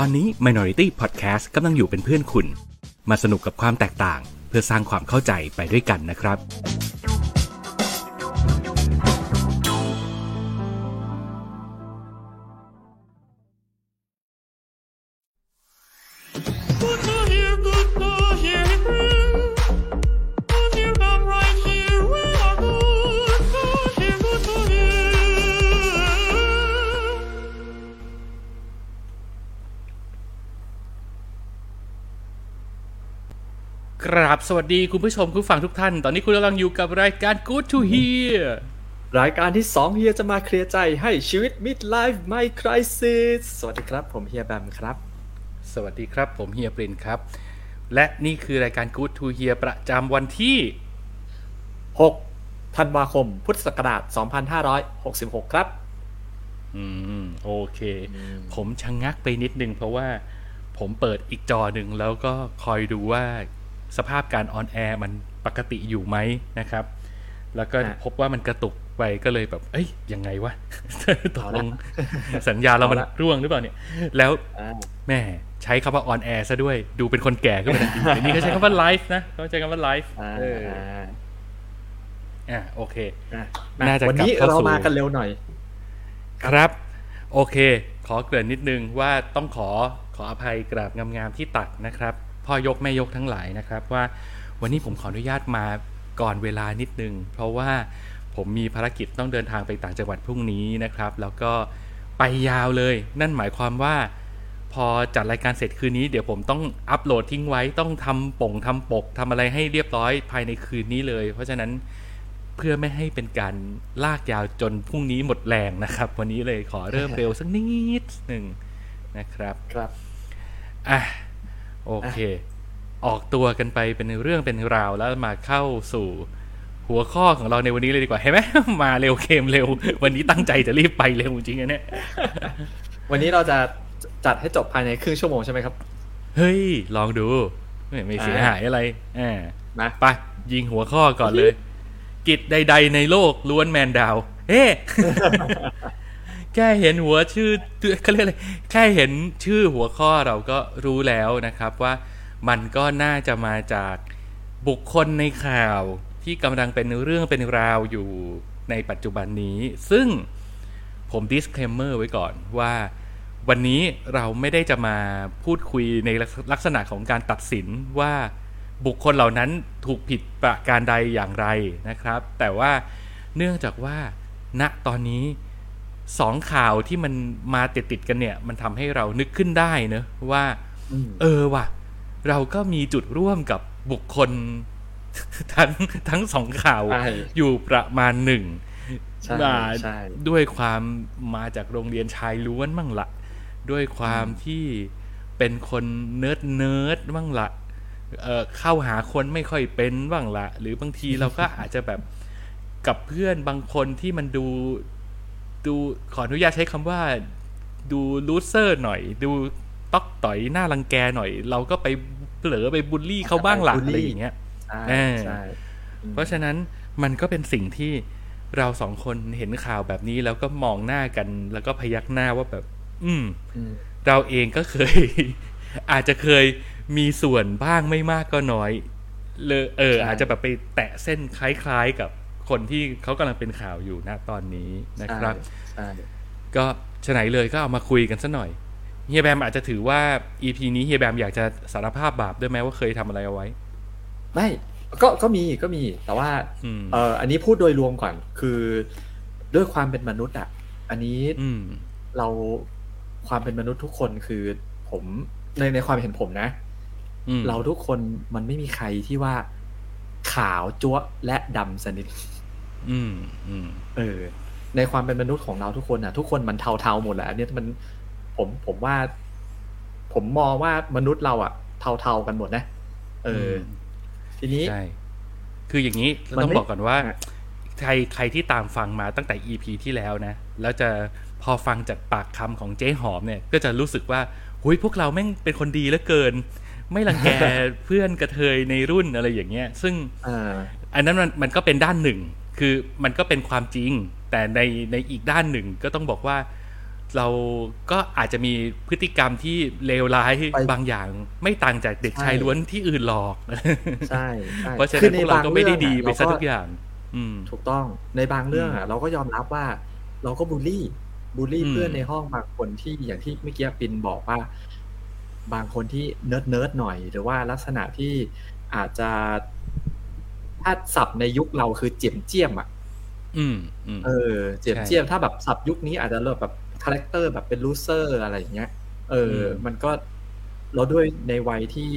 ตอนนี้ Minority Podcast กำลังอยู่เป็นเพื่อนคุณ มาสนุกกับความแตกต่าง เพื่อสร้างความเข้าใจไปด้วยกันนะครับ กราบสวัสดีคุณผู้ชมคุณฟังทุกท่าน ตอนนี้คุณกำลังอยู่กับรายการ Good to Hear รายการที่2เฮียจะมาเคลียร์ใจให้ชีวิต midlife my crisis สวัสดีครับ ผมเฮียแบมครับ สวัสดีครับ ผมเฮียปรินครับ และนี่คือรายการ Good to Hear ประจำวันที่ 6 ธันวาคม พุทธศักราช 2566 ครับ อืม โอเค ผมชะงงักไปนิดนึงเพราะว่าผมเปิดอีกจอหนึ่งแล้วก็คอยดูว่า สภาพการ on air มันปกติอยู่ไหมนะครับ แล้วก็ฮะพบว่ามันกระตุกไปก็เลยแบบ เอ้ย ยังไงวะตกลงสัญญาณเรามันเอาละร่วงหรือเปล่าเนี่ย แล้วอ่าแม่ใช้คำว่า on air ซะด้วย ดูเป็นคนแก่ขึ้นมาทันทีอันนี้เขาใช้คำว่าไลฟ์นะเขาใช้คำว่าไลฟ์อ่าเอออะโอเคอ่าน่าจะวันนี้กลับเข้าเราสู่มากันเร็วหน่อย ครับ โอเค ขอเกริ่นนิดนึงว่าต้องขอขออภัยกราบงามๆที่ตักนะครับ พ่อยกแม่ยกทั้งหลายนะครับ ว่าวันนี้ผมขออนุญาตมาก่อนเวลานิดนึง เพราะว่าผมมีภารกิจต้องเดินทางไปต่างจังหวัดพรุ่งนี้นะครับ แล้วก็ไปยาวเลย นั่นหมายความว่า พอจัดรายการเสร็จคืนนี้เดี๋ยวผมต้องอัปโหลดทิ้งไว้ต้องทำป่งทำปกทำอะไรให้เรียบร้อยภายในคืนนี้เลย เพราะฉะนั้นเพื่อไม่ให้เป็นการลากยาวจนพรุ่งนี้หมดแรงนะครับ วันนี้เลยขอเริ่มเร็วสักนิดหนึ่งนะครับ ครับอะ โอเค ออกตัวกันไปเป็นเรื่องเป็นราวแล้วมาเข้าสู่หัวข้อของเราในวันนี้เลยดีกว่าเห็นไหมมาเร็วเคมเร็ว วันนี้ตั้งใจจะรีบไปเร็วจริงๆนะเนี่ยวันนี้เราจะจัดให้จบภายในครึ่งชั่วโมงใช่ไหมครับ เฮ้ย ลองดู ไม่ไม่เสียอ่าหายอะไรอ่านะไปยิงหัวข้อก่อนเลย กิจใด ๆ ในโลกล้วนแมนดาว เฮ้ แค่เห็นหัวชื่อเขาเรียกอะไรแค่เห็นชื่อหัวข้อเราก็รู้แล้วนะครับว่ามันก็น่าจะมาจากบุคคลในข่าวที่กำลังเป็นเรื่องเป็นราวอยู่ในปัจจุบันนี้ ซึ่งผม disclaimer ไว้ก่อนว่าวันนี้เราไม่ได้จะมาพูดคุยในลักษณะของการตัดสินว่าบุคคลเหล่านั้นถูกผิดประการใดอย่างไรนะครับ แต่ว่าเนื่องจากว่าณตอนนี้ สองข่าวที่มันมาติดติดๆกันเนี่ย มันทำให้เรานึกขึ้นได้เนอะว่าอืมเออว่ะ เราก็มีจุดร่วมกับบุคคลทั้งทั้งสองข่าวใช่อยู่ประมาณหนึ่งใช่มาใช่ด้วยความมาจากโรงเรียนชายล้วนมั่งละ ด้วยความที่เป็นคน nerd nerd บ้างละเอ่อเข้าหาคนไม่ค่อยเป็นบ้างละ หรือบางทีเราก็อาจจะแบบกับเพื่อนบางคนที่มันดู ดูขออนุญาตใช้คำว่า ดู loser หน่อย ดูต๊อกต๋อยน่ารังแกหน่อย เราก็ไปเผลอไปบูลลี่เขาบ้างหลับูลลี่อะไรอย่างเงี้ยใช่เออใช่เพราะฉะนั้นมันก็เป็นสิ่งที่เราสองคนเห็นข่าวแบบนี้แล้วก็มองหน้ากัน แล้วก็พยักหน้าว่าแบบ อืมอืมเราเองก็เคย อาจจะเคยมีส่วนบ้างไม่มากก็น้อย เลยเออใช่อาจจะแบบไปแตะเส้นคล้ายๆกับ คนที่เขากำลังเป็นข่าวอยู่ณตอนนี้นะครับใช่ก็ฉะไหนเลยก็เอามาคุยกันสัหน่อยเฮียแบมอาจจะถือว่า EP นี้เฮียแบมอยากจะสารภาพบาปด้วยไหมว่าเคยทำอะไรเอาไว้ ไม่ก็ก็มีก็มีแต่ว่าอืมเอออันนี้พูดโดยรวมก่อน คือด้วยความเป็นมนุษย์อะ อันนี้อืมเราความเป็นมนุษย์ทุกคนคือผมในในความเห็นผมนะอืมเราทุกคนมันไม่มีใครที่ว่าขาวจั๊วะและดำสนิท อืมอืมเออ ในความเป็นมนุษย์ของเราทุกคนอะ ทุกคนมันเทาๆหมดแหละอันเนี้ยมันผมผมว่า ผมมองว่ามนุษย์เราอะ เทาๆกันหมดนะเอออมทีนี้ใช่คืออย่างนี้มันต้องไม่บอกก่อนว่าอะใครใครที่ตามฟังมาตั้งแต่ EP ที่แล้วนะ แล้วจะพอฟังจากปากคำของเจ๊หอมเนี่ย ก็จะรู้สึกว่าหุยพวกเราแม่งเป็นคนดีเหลือเกิน ไม่รังแกเพื่อนกระเทยในรุ่นอะไรอย่างเงี้ย ซึ่งอ่าอันนั้นมันมันก็เป็นด้านหนึ่ง คือมันก็เป็นความจริง แต่ในในอีกด้านหนึ่งก็ต้องบอกว่า เราก็อาจจะมีพฤติกรรมที่เลวร้ายไปบางอย่างไม่ต่างจากเด็กใช่ชายล้วนที่อื่นหรอกใช่ใช่เพราะฉะคืนั้นพวกเราก็ไม่ได้ดีไปเรื่ซะองอะทุกอย่าง อืมถูกต้องในบางเรื่องอะ เราก็ยอมรับว่า เราก็ bully bully อืมเพื่อนในห้องบางคนที่อย่างที่เมื่อกี้ปินบอกว่า บางคนที่ nerd nerd หน่อย หรือว่าลักษณะที่อาจจะ ถ้าศัพท์ในยุคเราคือเจียมเจียมอะอืมอืมเออ เจียมใช่เจียมถ้าแบบศัพท์ยุคนี้อาจจะเริ่มแบบ character แบบเป็น loser อะไรอย่างเงี้ย เอออมมันก็เราด้วยในวัยที่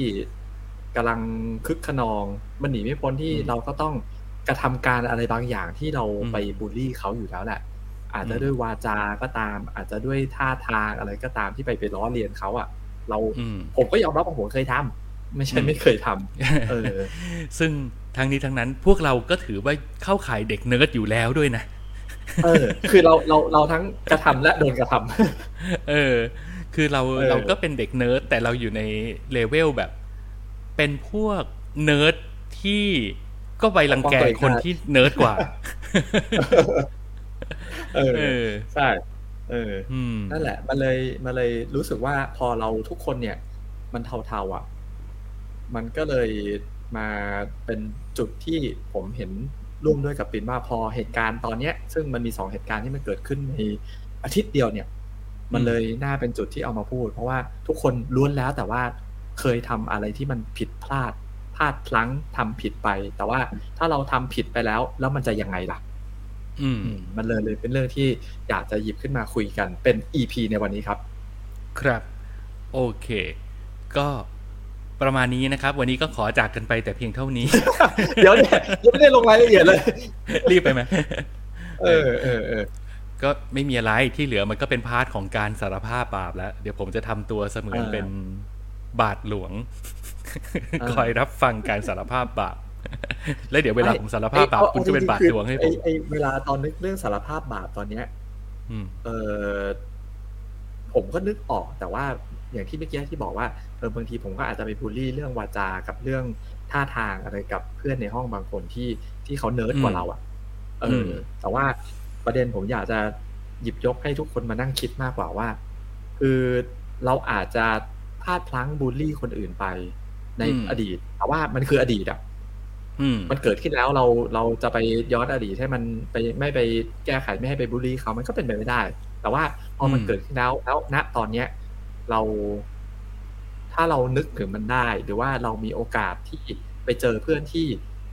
กำลังคึกคะนอง มันหนีไม่พ้นที่เราก็ต้องกระทำการอะไรบางอย่างที่เราไปบูลลี่เขาอยู่แล้วแหละ อาจจะด้วยวาจาก็ตาม อาจจะด้วยท่าทางอะไรก็ตามที่ไปไปล้อเลียนเขาอะ เราอืมผมก็ยอมรับว่าผมเคยทำไม่ใช่อืมไม่เคยทำเออ ซึ่ง ทั้งนี้ทั้งนั้นพวกเราก็ถือว่าเข้าข่ายเด็กเนิร์ดอยู่แล้วด้วยนะเออ คือเราเราเราทั้งกระทำและโดนกระทำเออ คือเราเออเราก็เป็นเด็กเนิร์ดแต่เราอยู่ในเลเวลแบบ เป็นพวกเนิร์ดที่ก็ไปรังแกคนที่เนิร์ดกว่า เออเออใช่เอออืมนั่นแหละ มันเลยมันเลยรู้สึกว่าพอเราทุกคนเนี่ย มันเทาๆอะ มันก็เลย มาเป็นจุดที่ผมเห็นร่วมด้วยกับปินว่าพอเหตุการณ์ตอนเนี้ย ซึ่งมันมีสองเหตุการณ์ที่มันเกิดขึ้นในอาทิตย์เดียวเนี่ย มันเลยน่าเป็นจุดที่เอามาพูด เพราะว่าทุกคนล้วนแล้วแต่ว่าเคยทำอะไรที่มันผิดพลาดพลาดพลั้งทำผิดไป แต่ว่าถ้าเราทำผิดไปแล้ว แล้วมันจะยังไงล่ะอืมอืม มันเลยเลยเป็นเรื่องที่อยากจะหยิบขึ้นมาคุยกันเป็น EP ในวันนี้ครับ ครับ โอเค ก็ ประมาณนี้นะครับ วันนี้ก็ขอจากกันไปแต่เพียงเท่านี้ เดี๋ยวเนี่ยยังไม่ได้ลงรายละเอียดเลย รีบไปไหมเออเออเออก็ไม่มีอะไรที่เหลือมันก็เป็น part ของการสารภาพบาปแล้ว เดี๋ยวผมจะทำตัวเสมือนอ่าเป็นบาทหลวงอ่าคอยรับฟังการสารภาพบาปแล้วเดี๋ยวเวลาผมสารภาพบาปไอ้คุณก็เป็นบาทหลวงให้ผไอ้มไอ้เวลาตอนนึกเรื่องสารภาพบาปตอนเนี้ยอืมเออผมก็นึกออกแต่ว่า อย่างที่เมื่อกี้ที่บอกว่าเออบางทีผมก็อาจจะไปบูลลี่เรื่องวาจากับเรื่องท่าทางอะไรกับเพื่อนในห้องบางคนที่ที่เขาเนิร์ดกว่าเราอะเออมอแต่ว่าประเด็นผมอยากจะหยิบยกให้ทุกคนมานั่งคิดมากกว่าว่า คือเราอาจจะพลาดพลั้งบูลลี่คนอื่นไป ในอืมอดีตแต่ว่ามันคืออดีตอะอืมมันเกิดขึ้นแล้วเราเราจะไปย้อนอดีตให้มันไปไม่ไปแก้ไขไม่ให้ไปบูลลี่เขามันก็เป็นไปไม่ได้ แต่ว่าพอมันอืมเกิดขึ้นแล้วแล้วณตอนเนี้ย เรา ถ้าเรานึกถึงมันได้ หรือว่าเรามีโอกาสที่ไปเจอเพื่อนที่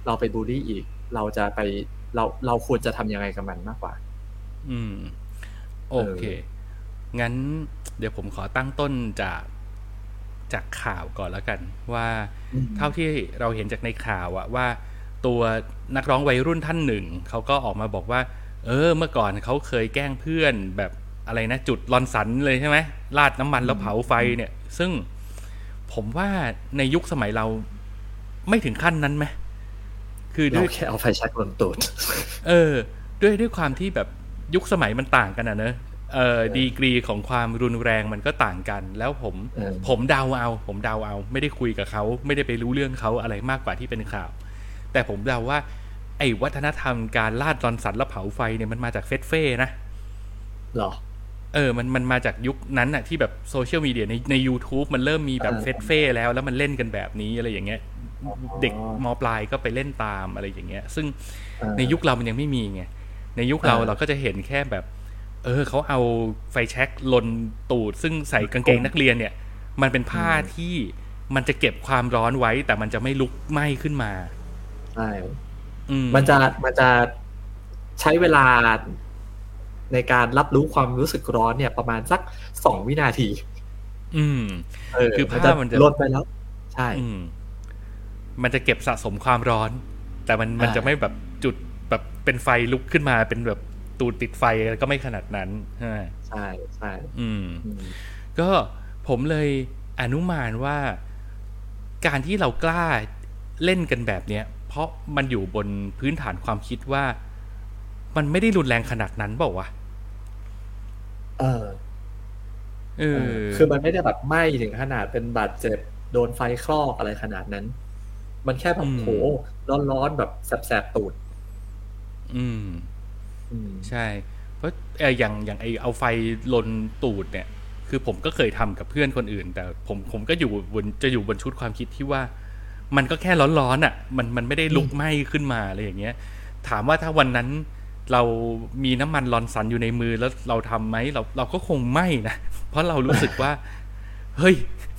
เราไปบูลลี่อีก เราจะไปเราเราควรจะทำยังไงกับมันมากกว่า อืม โอเค งั้น เดี๋ยวผมขอตั้งต้นจากจากข่าวก่อนแล้วกัน ว่าอืมเท่าที่เราเห็นจากในข่าวอะว่า ตัวนักร้องวัยรุ่นท่านหนึ่งเขาก็ออกมาบอกว่า เออ เมื่อก่อนเขาเคยแกล้งเพื่อนแบบอะไรนะจุดลอนสันเลยใช่ไหม ราดน้ำมันแล้วเผาไฟเนี่ย ซึ่งผมว่าในยุคสมัยเราไม่ถึงขั้นนั้นไหมคือด้เราวยแค่เอาไฟแช็กลนตูดเออ ด้วยด้วยความที่แบบยุคสมัยมันต่างกันอะเนอะเออดีกรีของความรุนแรงมันก็ต่างกัน แล้วผมเออผมเดาเอา ผมเดาเอา ไม่ได้คุยกับเขา ไม่ได้ไปรู้เรื่องเขาอะไรมากกว่าที่เป็นข่าว แต่ผมเดาว่า ไอ้วัฒนธรรมการลาดรอนสันแล้วเผาไฟเนี่ยมันมาจากเฟสเฟ่นะเหรอ เออมันมันมาจากยุคนั้นอะที่แบบโซเชียลมีเดียในใน u t u b e มันเริ่มมีแบบเออเฟสเฟ่แล้ว แล้วมันเล่นกันแบบนี้อะไรอย่างเงี้ยอ๋อเด็กมปลายก็ไปเล่นตามอะไรอย่างเงี้ย ซึ่งเออในยุคเรามันยังไม่มีไงในยุคเราเออเราก็จะเห็นแค่แบบ เออเขาเอาไฟแช็กลนตูด ซึ่งใส่กางเกงนักเรียนเนี่ย มันเป็นผ้าที่มันจะเก็บความร้อนไว้ แต่มันจะไม่ลุกไหม้ขึ้นมาใช่อืมมันจะมันจะใช้เวลา ในการรับรู้ความรู้สึกร้อนเนี่ยประมาณสักสองวินาที อืมเออคือผ้ามันจะลดไปแล้ว ใช่อืมมันจะเก็บสะสมความร้อน แต่มันมันอ่าจะไม่แบบจุดแบบเป็นไฟลุกขึ้นมาเป็นแบบตูดติดไฟก็ไม่ขนาดนั้นใช่ไหมใช่ใช่อืมอืม ก็ผมเลยอนุมานว่าการที่เรากล้าเล่นกันแบบเนี้ยเพราะมันอยู่บนพื้นฐานความคิดว่า มันไม่ได้รุนแรงขนาดนั้นเปล่าวะ เออเออ คือมันไม่ได้แบบไหม้ถึงขนาดเป็นบาดเจ็บโดนไฟคลอกอะไรขนาดนั้น มันแค่แบบอืมโหร้อนๆแบบแสบๆตูด อืมอืมใช่ผเพราะเอ่ออย่างอย่างไอเอาไฟลนตูดเนี่ย คือผมก็เคยทำกับเพื่อนคนอื่น แต่ผมผมก็อยู่บนจะอยู่บนชุดความคิดที่ว่า มันก็แค่ร้อนๆอะ มันมันไม่ได้ลุกไหม้ขึ้นมาอะไรอย่างเงี้ย ถามว่าถ้าวันนั้น เรามีน้ำมันลอนสันอยู่ในมือแล้วเราทำไหมเราเราก็คงไม่นะ เพราะเรารู้สึกว่า เฮ้ย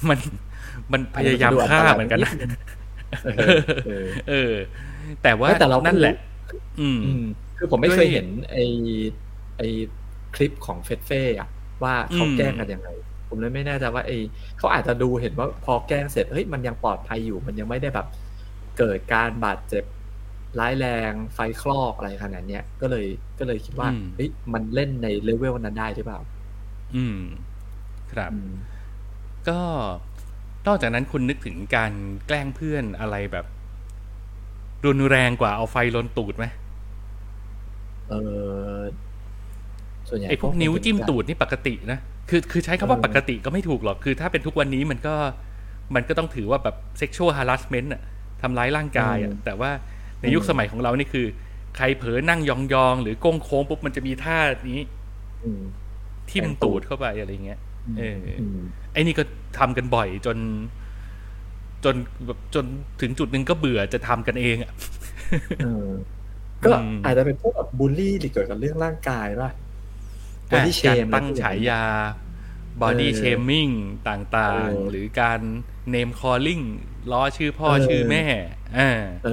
มันมันพยายามฆ่าเหมือนกันนะเออเออเออแต่ว่าแต่เราก็นั่นแหละอืมอืม คือผมไม่เคยด้วยเห็น ไอไอคลิปของเฟสเฟ่อะว่าเขาอืมแกล้งกันยังไงผมเลยไม่แน่ใจว่าไอเขาอาจจะดูเห็นว่าพอแกล้งเสร็จเฮ้ยมันยังปลอดภัยอยู่มันยังไม่ได้แบบ เกิดการบาดเจ็บ ร้ายแรงไฟคลอกอะไรขนาดเนี้ยก็เลยก็เลยคิดว่าอืมเฮ้ยมันเล่นในเลเวลนั้นได้หรือเปล่า อืม ครับอืมก็นอกจากนั้นคุณนึกถึงการแกล้งเพื่อนอะไรแบบรุนแรงกว่าเอาไฟลนตูดไหมเออส่วนใหญ่ไอ้พวกนิ้วจิ้มตูดดนี่ปกตินะคือคือใช้คำว่าเออปกติก็ไม่ถูกหรอก คือถ้าเป็นทุกวันนี้มันก็มันก็ต้องถือว่าแบบ sexual harassment อะทำร้ายร่างกายอะแต่ว่า ในยุคสมัยของเรานี่คือ ใครเผลอนั่งยองๆหรือโก้งโค้งปุ๊บมันจะมีท่านี้อืมทิ่มแทงตูตูดดเข้าไปอะไรเงี้ยเอออมไอ้นี่ก็ทำกันบ่อยจน จนแบบจนถึงจุดหนึ่งก็เบื่อจะทำกันเองอะเออก็อืมอาจจะเป็นพวกแบบบูลลี่เกี่ยวกับเรื่องร่างกายป่ะบอดี้เชการมตั้งฉายา body เออ shaming ต่างเออๆหรือการ name calling ล้อชื่อพ่อเออชื่อแม่อ่าเ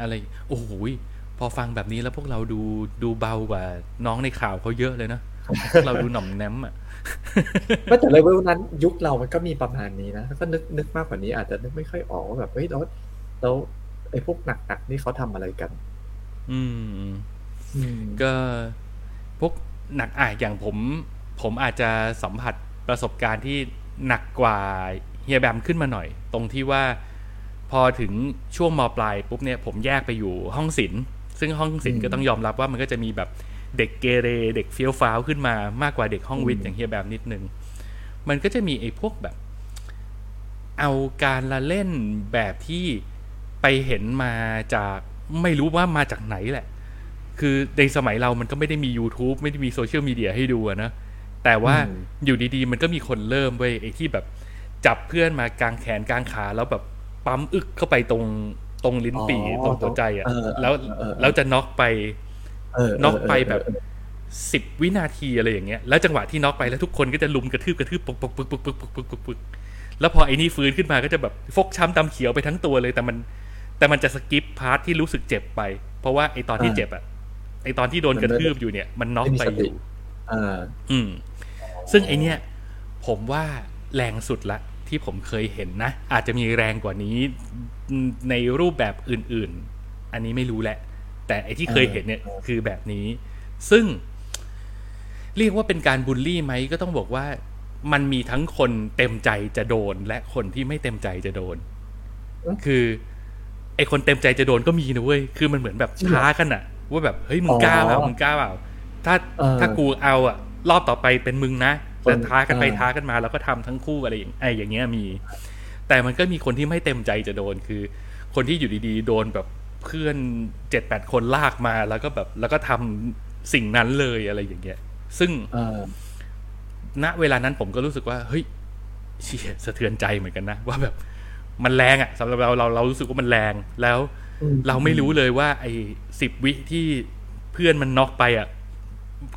อออะไร โอ้โหยพอฟังแบบนี้แล้วพวกเราดูดูเบากว่า น้องในข่าวเขาเยอะเลยนะพวกเราดูหน่อมแนมอะไม่แต่เลเวลนั้น ยุคเรามันก็มีประมาณนี้นะแล้วก็นึกนึกมากกว่านี้อาจจะนึกไม่ค่อยออกว่าแบบเฮ้ยแล้วแล้วไอ้พวกหนักๆนี่เขาทำอะไรกันอืมอืมก็พวกหนักอะอย่างผม ผมอาจจะสัมผัสประสบการณ์ที่หนักกว่าเฮียแบมขึ้นมาหน่อย ตรงที่ว่า พอถึงช่วงมปลายปุ๊บเนี่ยผมแยกไปอยู่ห้องศิลป์ซึ่งห้องศิลป์ก็ต้องยอมรับว่ามันก็จะมีแบบเด็กเกเรเด็กเฟี้ยวฟ้าวขึ้นมามากกว่าเด็กห้องวิทย์อย่างเฮียแบมนิดนึง มันก็จะมีไอ้พวกแบบ เอาการละเล่นแบบที่ไปเห็นมาจากไม่รู้ว่ามาจากไหนแหละ คือในสมัยเรามันก็ไม่ได้มี YouTube ไม่ได้มีโซเชียลมีเดียให้ดูอะนะ แต่ว่าอืมอยู่ดีๆ มันก็มีคนเริ่มเว้ยไอ้ที่แบบจับเพื่อนมากางแขนกางขาแล้วแบบ ปั๊มอึกเข้าไปตรงตรงลิ้นปี่อ๋อตรงหัวใจอะเออแล้วเออเออแล้วจะน็อกไปเออน็อกไปแบบเออสิบวินาทีอะไรอย่างเงี้ยแล้วจังหวะที่น็อกไปแล้วทุกคนก็จะลุมกระทืบกระทืบปึกปึกปึกปึกปึกปึกปึกปึกปึกแล้วพอไอ้นี่ฟื้นขึ้นมาก็จะแบบฟกช้ำดำเขียวไปทั้งตัวเลย แต่มัน แต่มันจะ skip part ที่รู้สึกเจ็บไป เพราะว่าไอ้ตอนที่เจ็บอะไอ้ตอนที่โดนกระทืบอยู่เนี่ย มันน็อกไปอยู่เอออืม ซึ่งไอเนี้ยผมว่าแรงสุดละ ที่ผมเคยเห็นนะ อาจจะมีแรงกว่านี้ในรูปแบบอื่น ๆ อันนี้ไม่รู้แหละ แต่ไอที่เคยเห็นเนี่ยเออคือแบบนี้ ซึ่ง เรียกว่าเป็นการบูลลี่ไหมก็ต้องบอกว่า มันมีทั้งคนเต็มใจจะโดน และคนที่ไม่เต็มใจจะโดน คือไอคนเต็มใจจะโดนก็มีนะเว้ยคือมันเหมือนแบบท้ากันอะว่าแบบเฮ้ยมึงกล้าเปล่ามึงกล้าเปล่าถ้าเออถ้ากูเอาอะรอบต่อไปเป็นมึงนะ แต่ท้ากันไปเออท้ากันมาแล้วก็ทำทั้งคู่อะไรอย่างไออย่างเงี้ยมี แต่มันก็มีคนที่ไม่เต็มใจจะโดนคือ คนที่อยู่ดีๆ โดนแบบเพื่อนเจ็ดแปดคนลากมาแล้วก็แบบแล้วก็ทำสิ่งนั้นเลยอะไรอย่างเงี้ย ซึ่งเออณเวลานั้นผมก็รู้สึกว่า เฮ้ยเชี่ยสะเทือนใจเหมือนกันนะ ว่าแบบมันแรงอะสำหรับเราเราเรารู้สึกว่ามันแรงแล้วอืมเราไม่รู้เลยว่า ไอ้สิบวิที่เพื่อนมันน็อกไปอะ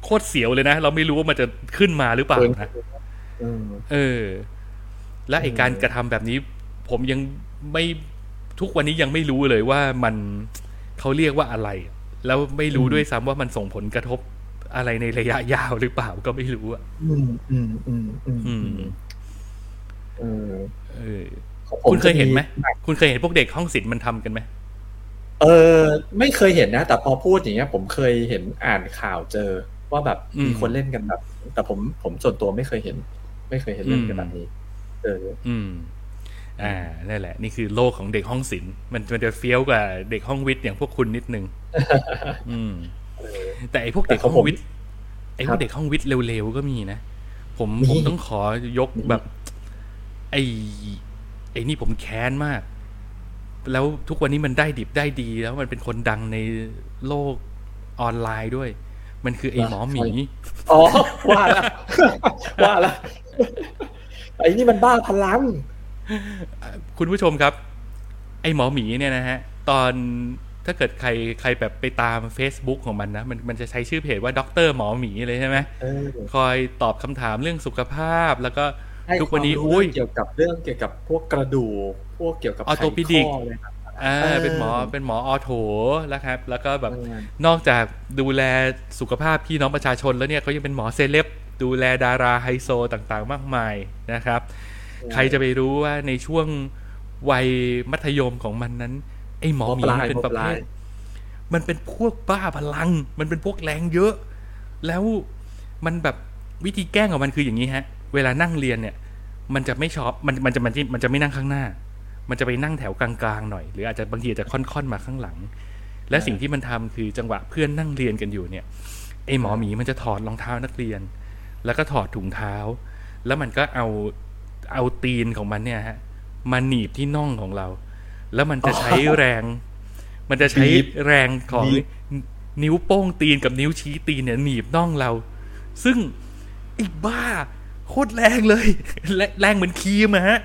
โคตรเสียวเลยนะ เราไม่รู้ว่ามันจะขึ้นมาหรือเปล่านะเออเออและไออืมการกระทำแบบนี้ ผมยังไม่ทุกวันนี้ยังไม่รู้เลยว่ามันเขาเรียกว่าอะไร แล้วไม่รู้ด้วยซ้ำว่ามันส่งผลกระทบอะไรในระยะยาวหรือเปล่าก็ไม่รู้อะอืมอืมอืมอืมอืมเออเออของผมคุณเคยเห็นไหมจะคุณเคยเห็นพวกเด็กห้องศิลป์มันทำกันไหมเออ ไม่เคยเห็นนะ แต่พอพูดอย่างเงี้ย ผมเคยเห็นอ่านข่าวเจอ ว่าแบบมีคนเล่นกันแบบ แต่ผมผมส่วนตัวไม่เคยเห็น ไม่เคยเห็นเล่นกันแบบนี้ เออ อืม อ่านั่นแหละ นี่คือโลกของเด็กห้องศิลป์มันมันจะเฟี้ยวกว่าเด็กห้องวิทย์อย่างพวกคุณนิดนึง อืมแต่ไอพวกเด็กห้องวิทย์ไอพวกเด็กห้องวิทย์เร็วๆก็มีนะผมมีผมต้องขอยกมีแบบ ไอไอนี่ผมแค้นมาก แล้วทุกวันนี้มันได้ดิบได้ดีแล้วมันเป็นคนดังในโลกออนไลน์ด้วย มันคือไอ้หมอหมี อ๋อ ว่าละว่าละไอ้นี่มันบ้าพลัง คุณผู้ชมครับ ไอ้หมอหมีเนี่ยนะฮะ ตอนถ้าเกิดใครใครแบบไปตาม Facebook ของมันนะ มันมันจะใช้ชื่อเพจว่าด็อกเตอร์หมอหมีเลยใช่ไหมเออคอยตอบคำถามเรื่องสุขภาพแล้วก็ให้ทุกวันนี้ความรู้อุ้ยเกี่ยวกับเรื่องเกี่ยวกับพวกกระดูกพวกเกี่ยวกับ Orthopedic ไขข้อเลยครับ อ่าเออเป็นหมอเป็นหมอออโถแล้วครับ แล้วก็แบบเออนอกจากดูแลสุขภาพพี่น้องประชาชนแล้วเนี่ยเขายังเป็นหมอเซเลบดูแลดาราไฮโซต่างๆ มากมายนะครับ ใครจะไปรู้ว่าในช่วงวัยมัธยมของมันนั้น ไอ้หมอหมีหมอปลายมันเป็นประเภหมอปลาทยมันเป็นพวกบ้าพลัง มันเป็นพวกแรงเยอะ แล้วมันแบบวิธีแกล้งของมันคืออย่างนี้ฮะ เวลานั่งเรียนเนี่ย มันจะไม่ชอบมันมันจะมันจะมันจะไม่นั่งข้างหน้า มันจะไปนั่งแถวกลางๆหน่อย หรืออาจจะบางทีอาจจะค่อนๆมาข้างหลัง และสิ่งที่มันทำคือจังหวะเพื่อนนั่งเรียนกันอยู่เนี่ยไอหมอหมีมันจะถอดรองเท้านักเรียน แล้วก็ถอดถุงเท้า แล้วมันก็เอาเอาตีนของมันเนี่ยฮะมาหนีบที่น่องของเรา แล้วมันจะใช้แรง มันจะใช้บีบแรงของบีบนิ้วโป้งตีนกับนิ้วชี้ตีนเนี่ยหนีบน่องเรา ซึ่งไอ้บ้า โคตรแรงเลยแรแรงเหมือนครีมอะฮะ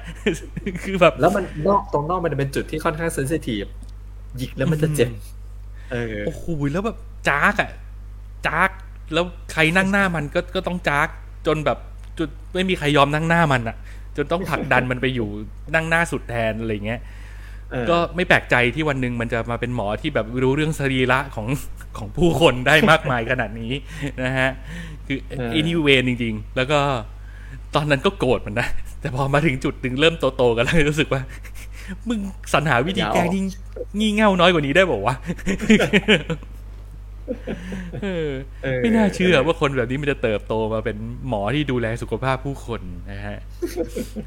คือแบบ แล้วมันนอกตรงนอกมันเป็นจุดที่ค่อนข้างเซนซิทีฟหยิกแล้วมันจะเจ็บเออโอ้โหแล้วแบบจากอะจากแล้วใครนั่งหน้ามันก็ก็ต้องจากจนแบบจนไม่มีใครยอมนั่งหน้ามันอะจนต้องผลักดันมันไปอยู่นั่งหน้าสุดแทนอะไรเงี้ยเออก็ไม่แปลกใจที่วันหนึ่งมันจะมาเป็นหมอที่แบบรู้เรื่องสรีระของของผู้คนได้มากมายขนาดนี้นะฮะ คือไอ้นี่เวนจริง ๆ แล้วก็ ตอนนั้นก็โกรธมันนะ แต่พอมาถึงจุดหนึ่งเริ่มโตๆกันแล้วรู้สึกว่า มึงสรรหาวิธีแก้ที่งี่เง่าน้อยกว่านี้ได้บอกว่าวะเออเออไม่น่าเชื่อว่าคนแบบนี้มันจะเติบโตมาเป็นหมอที่ดูแลสุขภาพผู้คนนะฮะ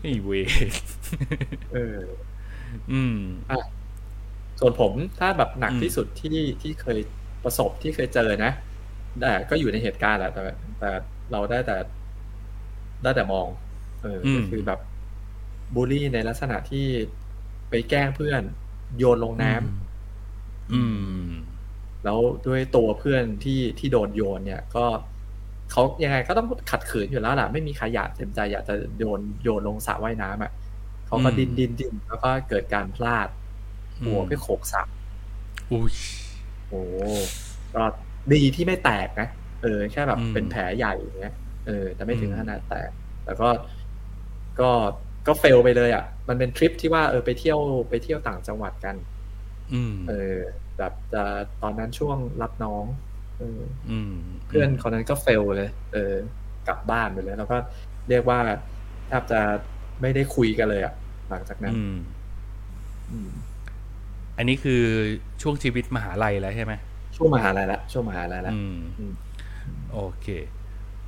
ไอ้เวรเออ อืมส่วนผมถ้าแบบหนักอืมที่สุดที่ที่เคยประสบที่เคยเจอนะแต่ก็อยู่ในเหตุการณ์แหละแต่แต่เราได้แต่ ได้แต่มอง เอออมก็คือแบบบูลลี่ในลักษณะที่ไปแกล้งเพื่อนโยนลงน้ำอืม แล้วด้วยตัวเพื่อนที่ที่โดนโยนเนี่ย ก็เขายังไงก็ต้องขัดขืนอยู่แล้วล่ะ ไม่มีใครอยากเต็มใจอยากจะโยนโยนลงสระว่ายน้ำอะเขาก็อืมดินดินดินแล้วก็เกิดการพลาด หัวอืมไปโขกสระอุ้ยโอ้ก็ดีที่ไม่แตกนะเออแค่แบบอืมเป็นแผลใหญ่อย่างเงี้ย เออ แต่ไม่ถึงอืมขนาดแตกแต่ก็ก็ก็เฟลไปเลย อะ มันเป็นทริปที่ว่าเออไปเที่ยวไปเที่ยวต่างจังหวัดกัน อืม เออ แบบจะตอนนั้นช่วงรับน้องเอออืมเพื่อนคนนั้นก็เฟลเลย เออ กลับบ้านไปเลย แล้วก็เรียกว่าแทบจะไม่ได้คุยกันเลยอะ หลังจากนั้นอืมอืมอันนี้คือช่วงชีวิตมหาลัยแล้วใช่ไหมช่วงมหาลัยละช่วงมหาลัยละอืมอืมโอเค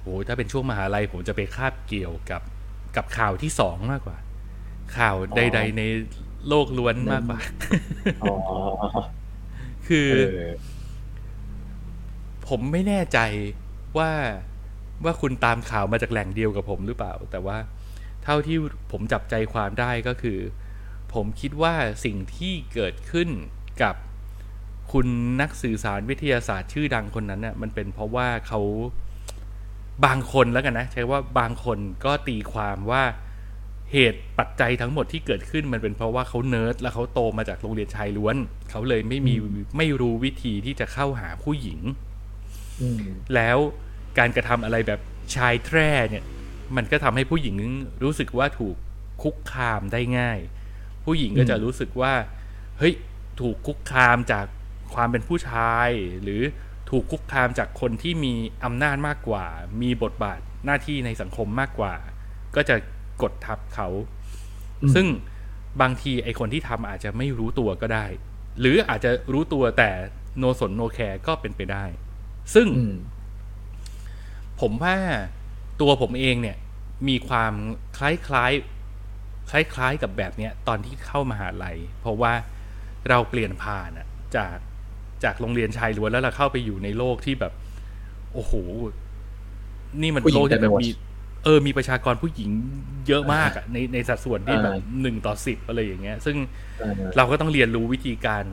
โอ้ถ้าเป็นช่วงมหาลัยผมจะไปคาบเกี่ยวกับกับข่าวที่สองมากกว่า ข่าวใด ๆ ในโลกล้วนมากกว่าอ๋อคือเออผมไม่แน่ใจว่าว่าคุณตามข่าวมาจากแหล่งเดียวกับผมหรือเปล่า แต่ว่าเท่าที่ผมจับใจความได้ก็คือ ผมคิดว่าสิ่งที่เกิดขึ้นกับคุณนักสื่อสารวิทยาศาสตร์ชื่อดังคนนั้นน่ะมันเป็นเพราะว่าเขา บางคนแล้วกันนะ ใช้ว่าบางคนก็ตีความว่าเหตุปัจจัยทั้งหมดที่เกิดขึ้นมันเป็นเพราะว่าเขาเนิร์ดแล้วเขาโตมาจากโรงเรียนชายล้วน เขาเลยไม่มีไม่รู้วิธีที่จะเข้าหาผู้หญิงอืมแล้วการกระทำอะไรแบบชายแทร่เนี่ย มันก็ทำให้ผู้หญิงรู้สึกว่าถูกคุกคามได้ง่าย ผู้หญิงก็จะรู้สึกว่า เฮ้ย ถูกคุกคามจากความเป็นผู้ชาย หรือ ถูกคุกคามจากคนที่มีอำนาจมากกว่า มีบทบาทหน้าที่ในสังคมมากกว่า ก็จะกดทับเขาอืมซึ่งบางทีไอคนที่ทำอาจจะไม่รู้ตัวก็ได้ หรืออาจจะรู้ตัวแต่โนสนโนแคร์ก็เป็นไปได้ ซึ่งอืมผมว่าตัวผมเองเนี่ย มีความคล้ายคล้ายคล้ายคล้ายๆกับแบบเนี้ยตอนที่เข้ามหาลัย เพราะว่าเราเปลี่ยนผ่านอะจาก จากโรงเรียนชายล้วนแล้วเราเข้าไปอยู่ในโลกที่แบบ โอ้โห นี่มันผู้หญิโลงกที่เต็มแบไปหมดบมีเออมีประชากรผู้หญิงเยอะมากอะในในสัดส่วนที่แบบอ่าหนึ่งต่อสิบอะไรอย่างเงี้ย ซึ่งเออเราก็ต้องเรียนรู้วิธีการ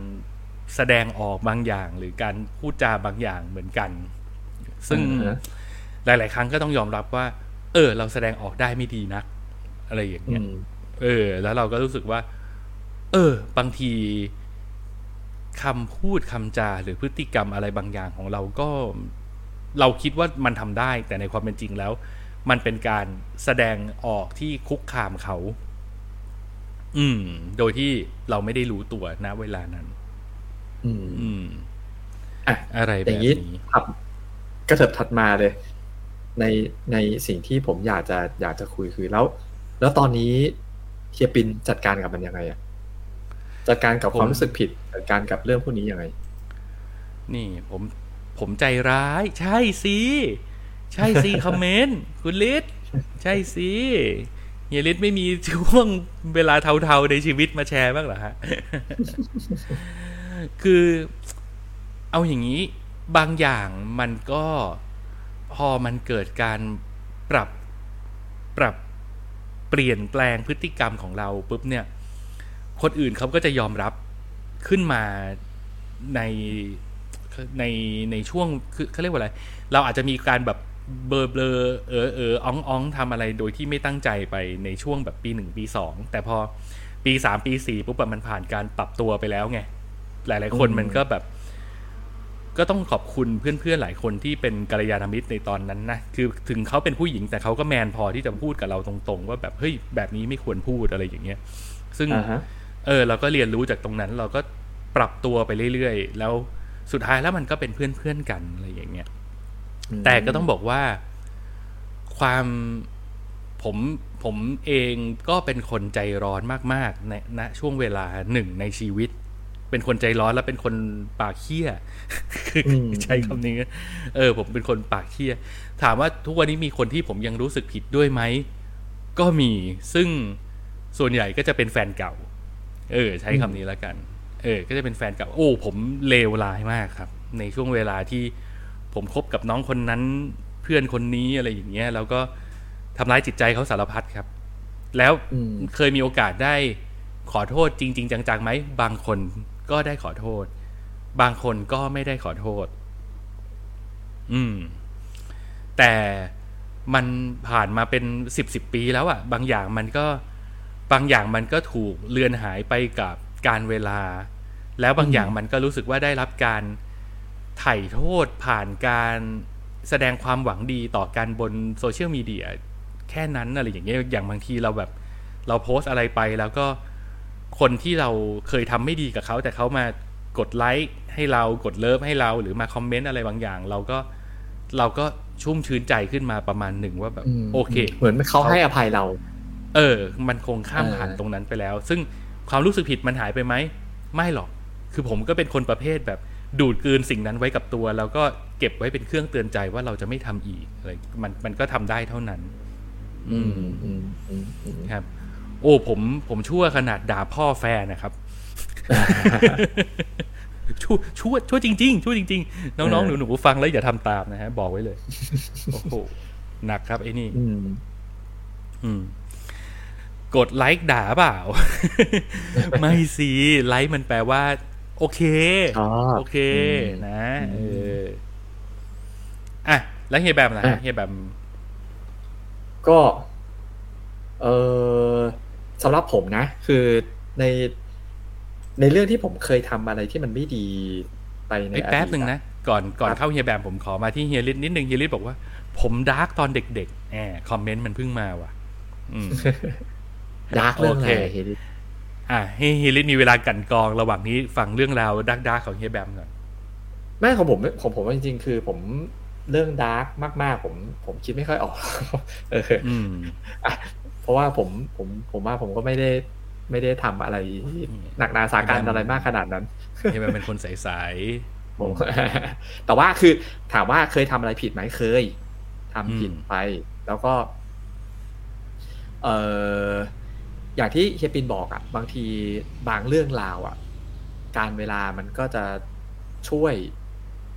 แสดงออกบางอย่าง หรือการพูดจาบางอย่างเหมือนกัน ซึ่งอ่าฮะหลาย ๆ ครั้งก็ต้องยอมรับว่า เออ เราแสดงออกได้ไม่ดีนัก อะไรอย่างอืเงี้ยมเออ แล้วเราก็รู้สึกว่า เออ บางที คำพูดคำจาหรือพฤติกรรมอะไรบางอย่างของเราก็ เราคิดว่ามันทำได้ แต่ในความเป็นจริงแล้ว มันเป็นการแสดงออกที่คุกคามเขา อืม โดยที่เราไม่ได้รู้ตัวณเวลานั้น อืมอืมอะอะไรอแบย่าบงนี้นี้ครับกระเถิบถัดมาเลย ในในสิ่งที่ผมอยากจะอยากจะคุยคือแล้ว แล้วตอนนี้เฮียปินจัดการกับมันยังไงอะ จัดการกับความผมรู้สึกผิดจัดการกับเรื่องพวกนี้ยังไง นี่ผมผมใจร้าย ใช่สิใช่สิคอมเมนต์คุณลิศใช่สิเฮียลิศไม่มีช่วงเวลาเทาๆในชีวิตมาแชร์บ้างเหรอฮะ คือเอาอย่างนี้บางอย่างมันก็พอมันเกิดการปรับปรับเปลี่ยนแปลงพฤติกรรมของเราปุ๊บเนี่ย คนอื่นเขาก็จะยอมรับขึ้นมาในในในช่วงคือเขาเรียกว่าอะไร เราอาจจะมีการแบบเบลอเบลอเออเอออ๊องอ๊องทำอะไรโดยที่ไม่ตั้งใจไปในช่วงแบบปีหนึ่งปีสองแต่พอปีสามปีสี่ปุ๊บอะมันผ่านการปรับตัวไปแล้วไง หลาย ๆ คนอืมมันก็แบบ ก็ต้องขอบคุณเพื่อนๆหลายคนที่เป็นกัลยาณมิตรในตอนนั้นนะคือถึงเขาเป็นผู้หญิงแต่เขาก็แมนพอที่จะพูดกับเราตรง ๆ ว่าแบบเฮ้ยแบบนี้ไม่ควรพูดอะไรอย่างเงี้ย ซึ่งอ่าฮะ เออเราก็เรียนรู้จากตรงนั้น เราก็ปรับตัวไปเรื่อยๆ แล้วสุดท้ายแล้วมันก็เป็นเพื่อนๆกันอะไรอย่างเงี้ยแต่ก็ต้องบอกว่าความผมผมเองก็เป็นคนใจร้อนมากๆในณช่วงเวลาหนึ่งในชีวิต เป็นคนใจร้อนและเป็นคนปากเคี้ยคืออมใช้คำนี้เออ ผมเป็นคนปากเคี้ยถามว่าทุกวันนี้มีคนที่ผมยังรู้สึกผิดด้วยไหมก็มีซึ่งส่วนใหญ่ก็จะเป็นแฟนเก่า เออ ใช้คำนี้แล้วกัน เออ ก็จะเป็นแฟนเก่าโอ้ ผมเลวร้ายมากครับ ในช่วงเวลาที่ผมคบกับน้องคนนั้น เพื่อนคนนี้อะไรอย่างเงี้ย แล้วก็ทำร้ายจิตใจเขาสารพัดครับ แล้วอืมเคยมีโอกาสได้ขอโทษจริง ๆ จังๆไหม บางคนก็ได้ขอโทษ บางคนก็ไม่ได้ขอโทษ อืม แต่มันผ่านมาเป็นสิบสิบปีแล้วอะบางอย่างมันก็ บางอย่างมันก็ถูกเลือนหายไปกับการเวลา แล้วบางอย่างมันก็รู้สึกว่าได้รับการไถ่โทษผ่านการแสดงความหวังดีต่อกันบนโซเชียลมีเดียแค่นั้นอะไรอย่างเงี้ยอย่างบางทีเราแบบเราโพสต์อะไรไปแล้วก็คนที่เราเคยทำไม่ดีกับเขา แต่เขามากดไลค์ให้เรากดเลิฟให้เราหรือมาคอมเมนต์อะไรบางอย่าง เราก็เราก็ชุ่มชื้นใจขึ้นมาประมาณหนึ่งว่าแบบโอเค เหมือนเขาให้อภัยเรา เออ มันคงข้ามเออผ่านตรงนั้นไปแล้ว ซึ่งความรู้สึกผิดมันหายไปไหม ไม่หรอก คือผมก็เป็นคนประเภทแบบดูดกลืนสิ่งนั้นไว้กับตัว แล้วก็เก็บไว้เป็นเครื่องเตือนใจว่าเราจะไม่ทำอีกอะไรมันมันก็ทำได้เท่านั้นอืมอืมอืมอืมครับ โอ้ผมผมชั่วขนาดด่าพ่อแฟนนะครับชั่วชั่วชั่วจริง ๆ ชั่วจริง ๆ น้องๆหนูๆฟังแล้วอย่าทำตามนะฮะ บอกไว้เลย โอ้โหหนักครับไอ้นี่ อืมอืม กดไลค์ด่าเปล่า ไม่สิไลค์มันแปลว่า โอเคชอบโอเคอืมนะเอออะแล้วเฮียแบมนะอะเฮียแบมก็ เออสำหรับผมนะ คือในในเรื่องที่ผมเคยทำอะไรที่มันไม่ดีไปในไอ้ยอดีตแป๊บหนึ่งนะก่อนก่อนครับเข้าเฮียแบมผมขอมาที่เฮียลิศนิดนึงเฮียลิศบอกว่า ผม dark ตอนเด็กๆแอบ comment มันเพิ่งมาว่ะอืม dark เรื่องอะไรโอเคเฮดิอะให้เฮียลิศมีเวลากลันกรองระหว่างนี้ฟังเรื่องราว dark dark ของเฮียแบมก่อนแม่ของผมผมผมว่าจริงๆ คือผมเรื่องดาร์กมาก ๆ ผมผมคิดไม่ค่อยออก เอออืมอะเพราะว่าผมผมผมว่าผมก็ไม่ได้ไม่ได้ทำอะไรหนักหนาสาการอะไรมากขนาดนั้นเฮียแบมเป็นคนใสผมแต่ว่าคือถามว่าเคยทำอะไรผิดไหมเคยทำผิดอืมไป แล้วก็ เออ อย่างที่เฮียปินบอกอะ่ะ บางทีบางเรื่องราวอะ่ะ การเวลามันก็จะช่วย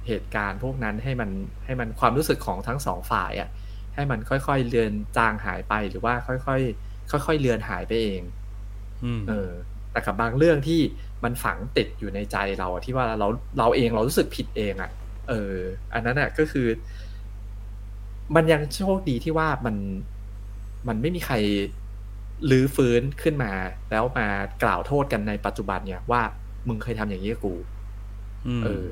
เหตุการณ์พวกนั้นให้มันให้มันความรู้สึกของทั้งสองฝ่ายอะ่ะ ให้มันค่อยๆเลือนจางหายไปหรือว่าค่อยๆค่อยๆเลือนหายไปเองๆอืมเออ แต่กับบางเรื่องที่มันฝังติดอยู่ในใจเราอะที่ว่าเราเราเองเรารู้สึกผิดเองอะ่ะ เออ อันนั้นอะก็คือ มันยังโชคดีที่ว่ามันมันไม่มีใคร ลื้อฟื้นขึ้นมา แล้วมากล่าวโทษกันในปัจจุบันเนี่ยว่ามึงเคยทำอย่างนี้กับกูอืมเออ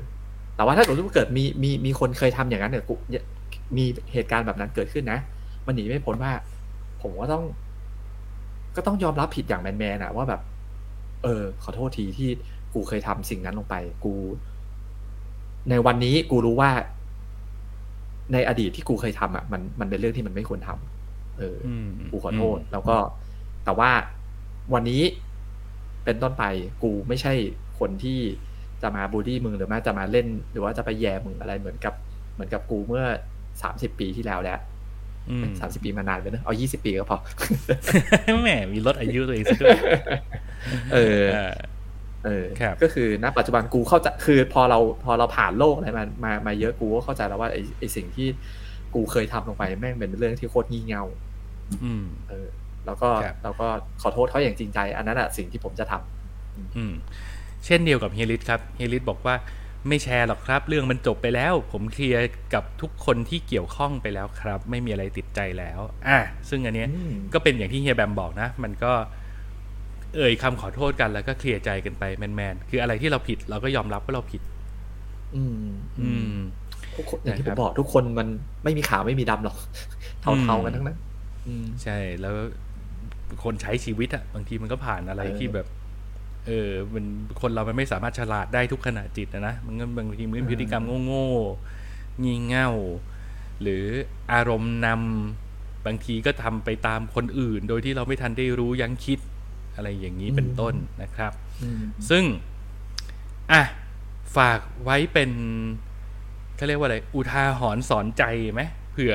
แต่ว่าถ้าสมมติเกิดมีมีมีคนเคยทำอย่างนั้นเนี่ยกูมีเหตุการณ์แบบนั้นเกิดขึ้นนะ มันหนีไม่พ้นว่า ผมก็ต้อง ก็ต้องยอมรับผิดอย่างแมนๆอะว่าแบบ เออ ขอโทษทีที่กูเคยทำสิ่งนั้นลงไป กู ในวันนี้กูรู้ว่า ในอดีตที่กูเคยทำอะมันมันเป็นเรื่องที่มันไม่ควรทำเอออมกูขอโทษ แล้วก็ แต่ว่าวันนี้เป็นต้นไปกูไม่ใช่คนที่จะมาบูลลี่มึงหรือว่าจะมาเล่น หรือว่าจะไปแย่มึงอะไรเหมือนกับ เหมือนกับกูเมื่อสามสิบปีที่แล้วแล้วอืมสามสิบปีมานานไปนะเอายี่สิบปีก็พอแหมมีลดอายุตัวเองซะด้วยเออเออเออครับก็คือณปัจจุบันกูเข้าใจคือพอเราพอเราผ่านโลกอะไรมามามาเยอะกูก็เข้าใจแล้วว่าไอ้ไอ้สิ่งที่กูเคยทำลงไปแม่งเป็นเรื่องที่โคตรงี่เง่า อืม เออ แล้วก็ครับแล้วก็ขอโทษเขาอย่างจริงใจ อันนั้นอะสิ่งที่ผมจะทำอืม เช่นเดียวกับเฮียลิศครับเฮียลิศบอกว่าไม่แชร์หรอกครับ เรื่องมันจบไปแล้ว ผม clear กับทุกคนที่เกี่ยวข้องไปแล้วครับ ไม่มีอะไรติดใจแล้ว อะซึ่งอันเนี้ยอืมก็เป็นอย่างที่เฮียแบมบอกนะ มันก็ เอ่ยคำขอโทษกันแล้วก็ clear ใจกันไปแมนๆคืออะไรที่เราผิด เราก็ยอมรับว่าเราผิด อืม อืมทุกคนอย่างที่นะผครัมบบอกทุกคนมันไม่มีขาวไม่มีดำหรอกเทาๆกันทั้งนั้นอืมใช่แล้ว คนใช้ชีวิตอะบางทีมันก็ผ่านอะไรเออที่แบบ เออมันคนเรามันไม่สามารถฉลาดได้ทุกขณะจิตนะนะมันก็บางทีมันก็มีพฤติกรรมโง่ๆงี่เง่า หรืออารมณ์นำบางทีก็ทำไปตามคนอื่น โดยที่เราไม่ทันได้รู้ยั้งคิดอะไรอย่างนี้เป็นต้นนะครับอืมซึ่ง อะ ฝากไว้เป็นเขาเรียกว่าอะไร อุทาหรณ์สอนใจไหมเผื่อ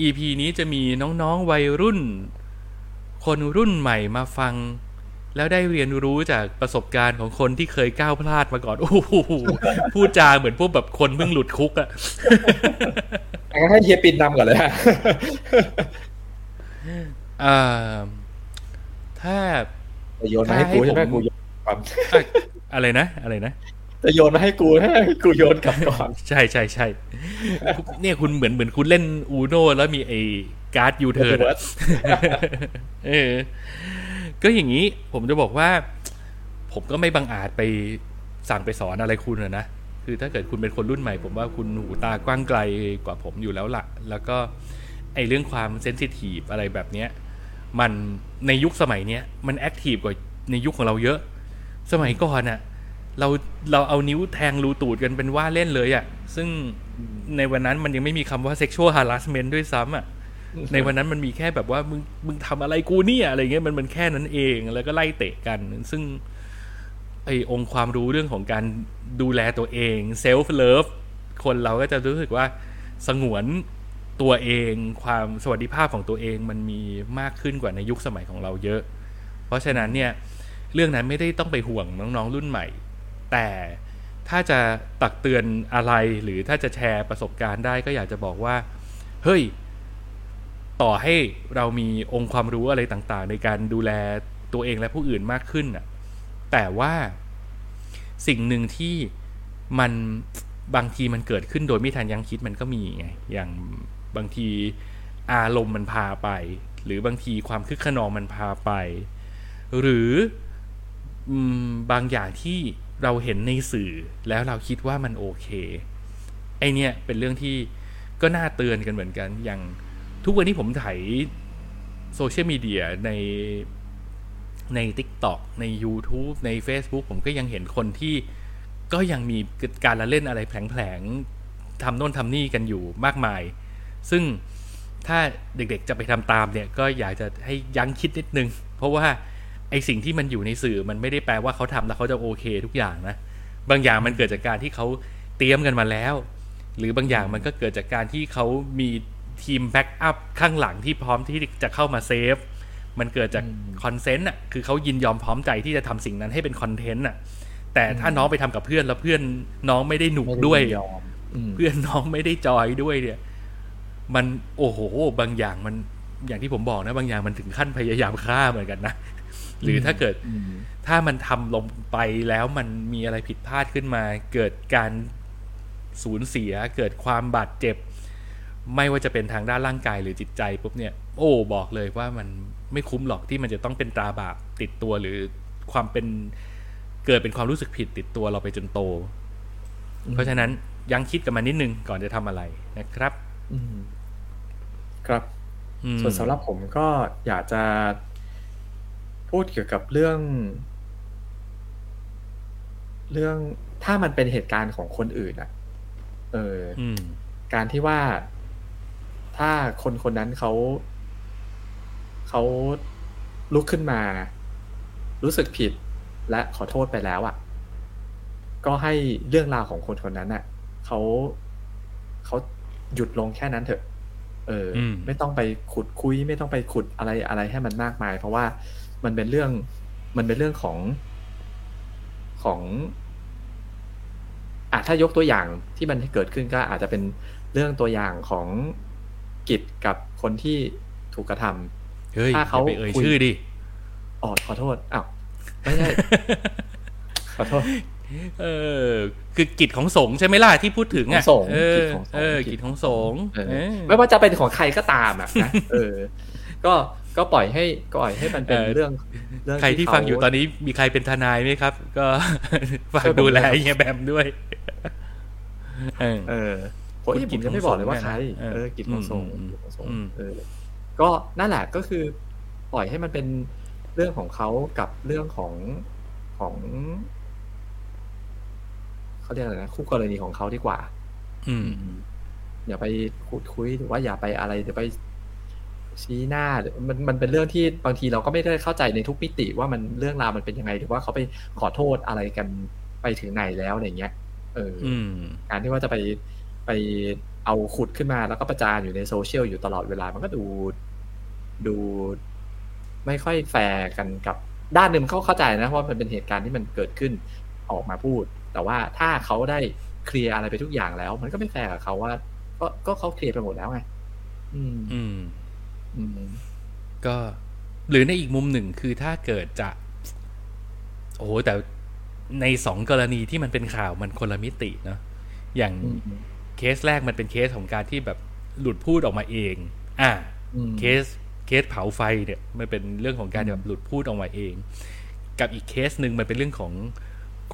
EP นี้จะมีน้องๆวัยรุ่น คนรุ่นใหม่มาฟัง แล้วได้เรียนรู้จากประสบการณ์ของคนที่เคยก้าวพลาดมาก่อน โอ้โหพูดจาเหมือนพวกแบบคนเพิ่งหลุดคุกอะงั้นให้เฮียปินนำก่อนเลยฮะอ่าถ้าจะโยนมาให้กูใช่ไหมถ้าให้ผมกูโยนก่อนอะอะไรนะ อะไรนะจะโยนมาให้กูให้กูโยนกลับก่อน ใช่ใช่ใช่เนี่ยคุณเหมือนเหมือนคุณเล่นอูโนแล้วมีไอ้ การ์ดยูเทิร์น Reverse เออ ก็อย่างนี้ผมจะบอกว่า ผมก็ไม่บังอาจไปสั่งไปสอนอะไรคุณอะนะ คือถ้าเกิดคุณเป็นคนรุ่นใหม่ ผมว่าคุณหูตากว้างไกลกว่าผมอยู่แล้วล่ะแล้วก็ไอ้เรื่องความเซนซิทีฟอะไรแบบเนี้ย มันในยุคสมัยเนี้ยมันแอคทีฟกว่าในยุคของเราเยอะ สมัยก่อนอะเราเราเอานิ้วแทงรูตูดกันเป็นว่าเล่นเลยอะซึ่งในวันนั้นมันยังไม่มีคำว่า sexual harassment ด้วยซ้ำอะ ในวันนั้นมันมีแค่แบบว่ามึงมึงทำอะไรกูเนี่ยอะไรเงี้ยมันมันแค่นั้นเองแล้วก็ไล่เตะกัน ซึ่งไอองค์ความรู้เรื่องของการดูแลตัวเอง self love คนเราก็จะรู้สึกว่าสงวนตัวเองความสวัสดิภาพของตัวเองมันมีมากขึ้นกว่าในยุคสมัยของเราเยอะ เพราะฉะนั้นเนี่ยเรื่องนั้นไม่ได้ต้องไปห่วงน้องๆรุ่นใหม่ แต่ถ้าจะตักเตือนอะไรหรือถ้าจะแชร์ประสบการณ์ได้ก็อยากจะบอกว่า เฮ้ย ต่อให้เรามีองค์ความรู้อะไรต่างๆ ในการดูแลตัวเองและผู้อื่นมากขึ้นน่ะแต่ว่าสิ่งหนึ่งที่มันบางทีมันเกิดขึ้นโดยไม่ทันยังคิดมันก็มีไงอย่างบางทีอารมณ์มันพาไป หรือบางทีความคึกขนองมันพาไป หรือบางอย่างที่เราเห็นในสื่อแล้วเราคิดว่ามันโอเค ไอเนี่ยเป็นเรื่องที่ก็น่าเตือนกันเหมือนกันอย่าง ทุกวันนี้ผมถ่ายโซเชียลมีเดียในใน TikTok ใน YouTube ใน Facebook ผมก็ยังเห็นคนที่ก็ยังมีการละเล่นอะไรแผลงๆทำโน่นทำนี่กันอยู่มากมาย ซึ่งถ้าเด็กๆจะไปทำตามเนี่ย ก็อยากจะให้ยั้งคิดนิดนึง เพราะว่าไอสิ่งที่มันอยู่ในสื่อมันไม่ได้แปลว่าเขาทำแล้วเขาจะโอเคทุกอย่างนะ บางอย่างมันเกิดจากการที่เขาเตรียมกันมาแล้ว หรือบางอย่างมันก็เกิดจากการที่เขามี ทีม backup ข้างหลังที่พร้อมที่จะเข้ามา save มันเกิดจาก consent อะคือเขายินยอมพร้อมใจที่จะทำสิ่งนั้นให้เป็นคอนเทนต์อะ แต่ถ้าน้องไปทำกับเพื่อนแล้วเพื่อนน้องไม่ได้หนุกไม่ได้ด้วยยอมอืมเพื่อนน้องไม่ได้ joy ด้วยเนี่ย มันโอ้โห บางอย่างมันอย่างที่ผมบอกนะบางอย่างมันถึงขั้นพยายามฆ่าเหมือนกันนะหรือถ้าเกิดอืมถ้ามันทำลงไปแล้วมันมีอะไรผิดพลาดขึ้นมา เกิดการสูญเสีย เกิดความบาดเจ็บ ไม่ว่าจะเป็นทางด้านร่างกายหรือจิตใจปุ๊บเนี่ย โอ้บอกเลยว่ามันไม่คุ้มหรอกที่มันจะต้องเป็นตราบาปติดตัวหรือความเป็นเกิดเป็นความรู้สึกผิดติดตัวเราไปจนโต เพราะฉะนั้นยังคิดกับมันนิดนึงก่อนจะทำอะไรนะครับอืมครับอืมส่วนสำหรับผมก็อยากจะพูดเกี่ยวกับเรื่อง เรื่องถ้ามันเป็นเหตุการณ์ของคนอื่นอะเออออืมการที่ว่า ถ้าคนคนนั้นเขาเขาลุกขึ้นมา รู้สึกผิดและขอโทษไปแล้วอะ่ะ ก็ให้เรื่องราวของคนคนนั้นอะเขาเขาหยุดลงแค่นั้นเถอะ เอออมไม่ต้องไปขุดคุย ไม่ต้องไปขุดอะไรอะไรให้มันมากมาย เพราะว่ามันเป็นเรื่องมันเป็นเรื่องของของอะถ้ายกตัวอย่างที่มันเกิดขึ้นก็อาจจะเป็นเรื่องตัวอย่างของ กิจกับคนที่ถูกกระทำเฮ้ยถ้าเขาอย่ไปเอ่ยคุยชื่อดิอ๋อขอโทษอ้าวไม่ใช่ขอโทษเออคือกิจของสงฆ์ใช่ไหมล่ะที่พูดถึงอะของสงฆ์เอกิอจของสงฆ์เออกิจของสงฆ์เออเออไม่ว่าจะเป็นของใครก็ตามอะนะเออ ก็ก็ปล่อยให้ก็ปล่อยให้มันเป็นเออเรื่องเรื่องใครที่เขาฟังอยู่ตอนนี้มีใครเป็นทนายไหมครับ ก็ฝากช่วยผมดูแลด้วยครับเฮียแบมด้วย เออ เออผมคุณผกิจมจะไม่บอกเลยว่าใครของสงฆ์เนี่ยนะเออกิจของสงฆ์อืมกิจของสงฆ์อืมเออก็นั่นแหละก็คือปล่อยให้มันเป็นเรื่องของเขากับเรื่องของของเขาเรียกอะไรนะคู่กรณีของเขาดีกว่า อืม อย่าไปขุดคุยหรือว่าอย่าไปอะไรเดี๋ยวไปชี้หน้าหรือมันมันเป็นเรื่องที่บางทีเราก็ไม่ได้เข้าใจในทุกมิติว่ามันเรื่องราวมันเป็นยังไงหรือว่าเขาไปขอโทษอะไรกันไปถึงไหนแล้วอะไรเงี้ยเออออืมการที่ว่าจะไป ไปเอาขุดขึ้นมาแล้วก็ประจานอยู่ในโซเชียลอยู่ตลอดเวลามันก็ดูดูไม่ค่อยแฟร์กันกับด้านหนึ่งเขาเข้าใจนะเพราะมันเป็นเหตุการณ์ที่มันเกิดขึ้นออกมาพูด แต่ว่าถ้าเขาได้ clear อะไรไปทุกอย่างแล้ว มันก็ไม่แฟร์กับเขาว่า ก็ก็เขา clear ไปหมดแล้วไงอืม อืม อืม ก็หรือในอีกมุมหนึ่งคือถ้าเกิดจะ โอ้โหแต่ในสองกรณีที่มันเป็นข่าวมันคนละมิติเนาะอย่างอืม เคสแรกมันเป็นเคสของการที่แบบหลุดพูดออกมาเอง อ่าอืมเคสเคสเผาไฟเนี่ยมันเป็นเรื่องของการแบบหลุดพูดออกมาเอง กับอีกเคสหนึ่งมันเป็นเรื่องของ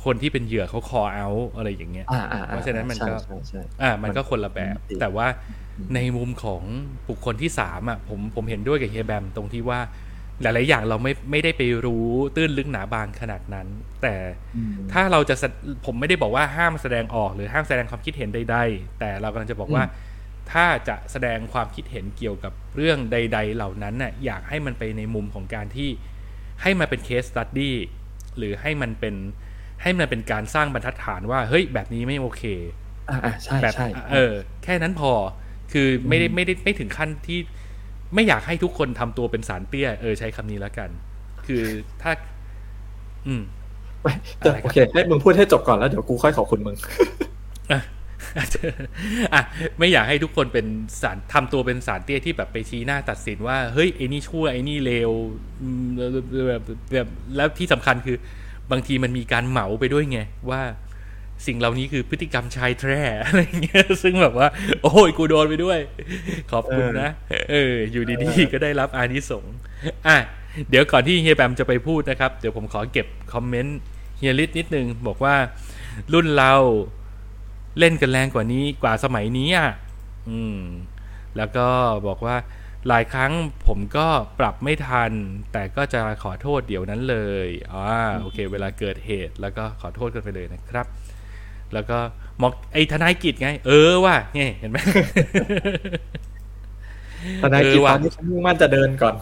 คนที่เป็นเหยื่อเขาคอเอาอะไรอย่างเงี้ยอ่าอ่าเพราะฉะนั้นมันก็ใช่ใช่ใช่อ่า มันก็คนละแบบมันติดแต่ว่าในมุมของบุคคลที่สามอะผมผมเห็นด้วยกับเฮียแบมตรงที่ว่า หลาย ๆ อย่างเราไม่ไม่ได้ไปรู้ตื้นลึกหนาบางขนาดนั้น แต่อืมถ้าเราจะแสผมไม่ได้บอกว่าห้ามแสดงออกหรือห้ามแสดงความคิดเห็นใด ๆ แต่เรากำลังจะบอกว่า ถ้าจะแสดงความคิดเห็นเกี่ยวกับเรื่องใด ๆ เหล่านั้นน่ะอยากให้มันไปในมุมของการที่ให้มันเป็นเคสตัดดี้หรือให้มันเป็นให้มันเป็นการสร้างบรรทัดฐานว่า เฮ้ยแบบนี้ไม่โอเคอ่าอ่าใช่แบบใช่เออ แค่นั้นพอคือไม่ได้ไม่ได้ไม่ถึงขั้นที่ ไม่อยากให้ทุกคนทำตัวเป็นสารเตี้ย เออใช้คำนี้แล้วกัน คือถ้า อืมไม่แต่โอเคให้มึงพูดให้จบก่อนแล้วเดี๋ยวกูค่อยขอบคุณมึงอะอะไม่อยากให้ทุกคนเป็นสารทำตัวเป็นสารเตี้ยที่แบบไปชี้หน้าตัดสินว่า เฮ้ยไอ้นี่ชั่วไอ้นี่เลวอืมแบบแบบแล้วที่สำคัญคือบางทีมันมีการเหมาไปด้วยไงว่า สิ่งเหล่านี้คือพฤติกรรมชายแท้อะไรเงี้ย ซึ่งแบบว่า โอ้ยกูโดนไปด้วย ขอบคุณนะ เออ อยู่ดีๆ ก็ได้รับอานิสงส์อะ เดี๋ยวก่อนที่เฮียแบมจะไปพูดนะครับ เดี๋ยวผมขอเก็บคอมเมนต์เฮียลิศนิดนึง บอกว่า รุ่นเราเล่นกันแรงกว่านี้กว่าสมัยนี้อะ อืม แล้วก็บอกว่าหลายครั้งผมก็ปรับไม่ทัน แต่ก็จะขอโทษเดี๋ยวนั้นเลย อ่า โอเค เวลาเกิดเหตุแล้วก็ขอโทษกันไปเลยนะครับ แล้วก็มอกไอ้ทนายกิจไง เออว่ะไงเห็นไหมตอนนั้นกิจเออตว่ะอนนี้เขามุ่งมั่นจะเดินก่อน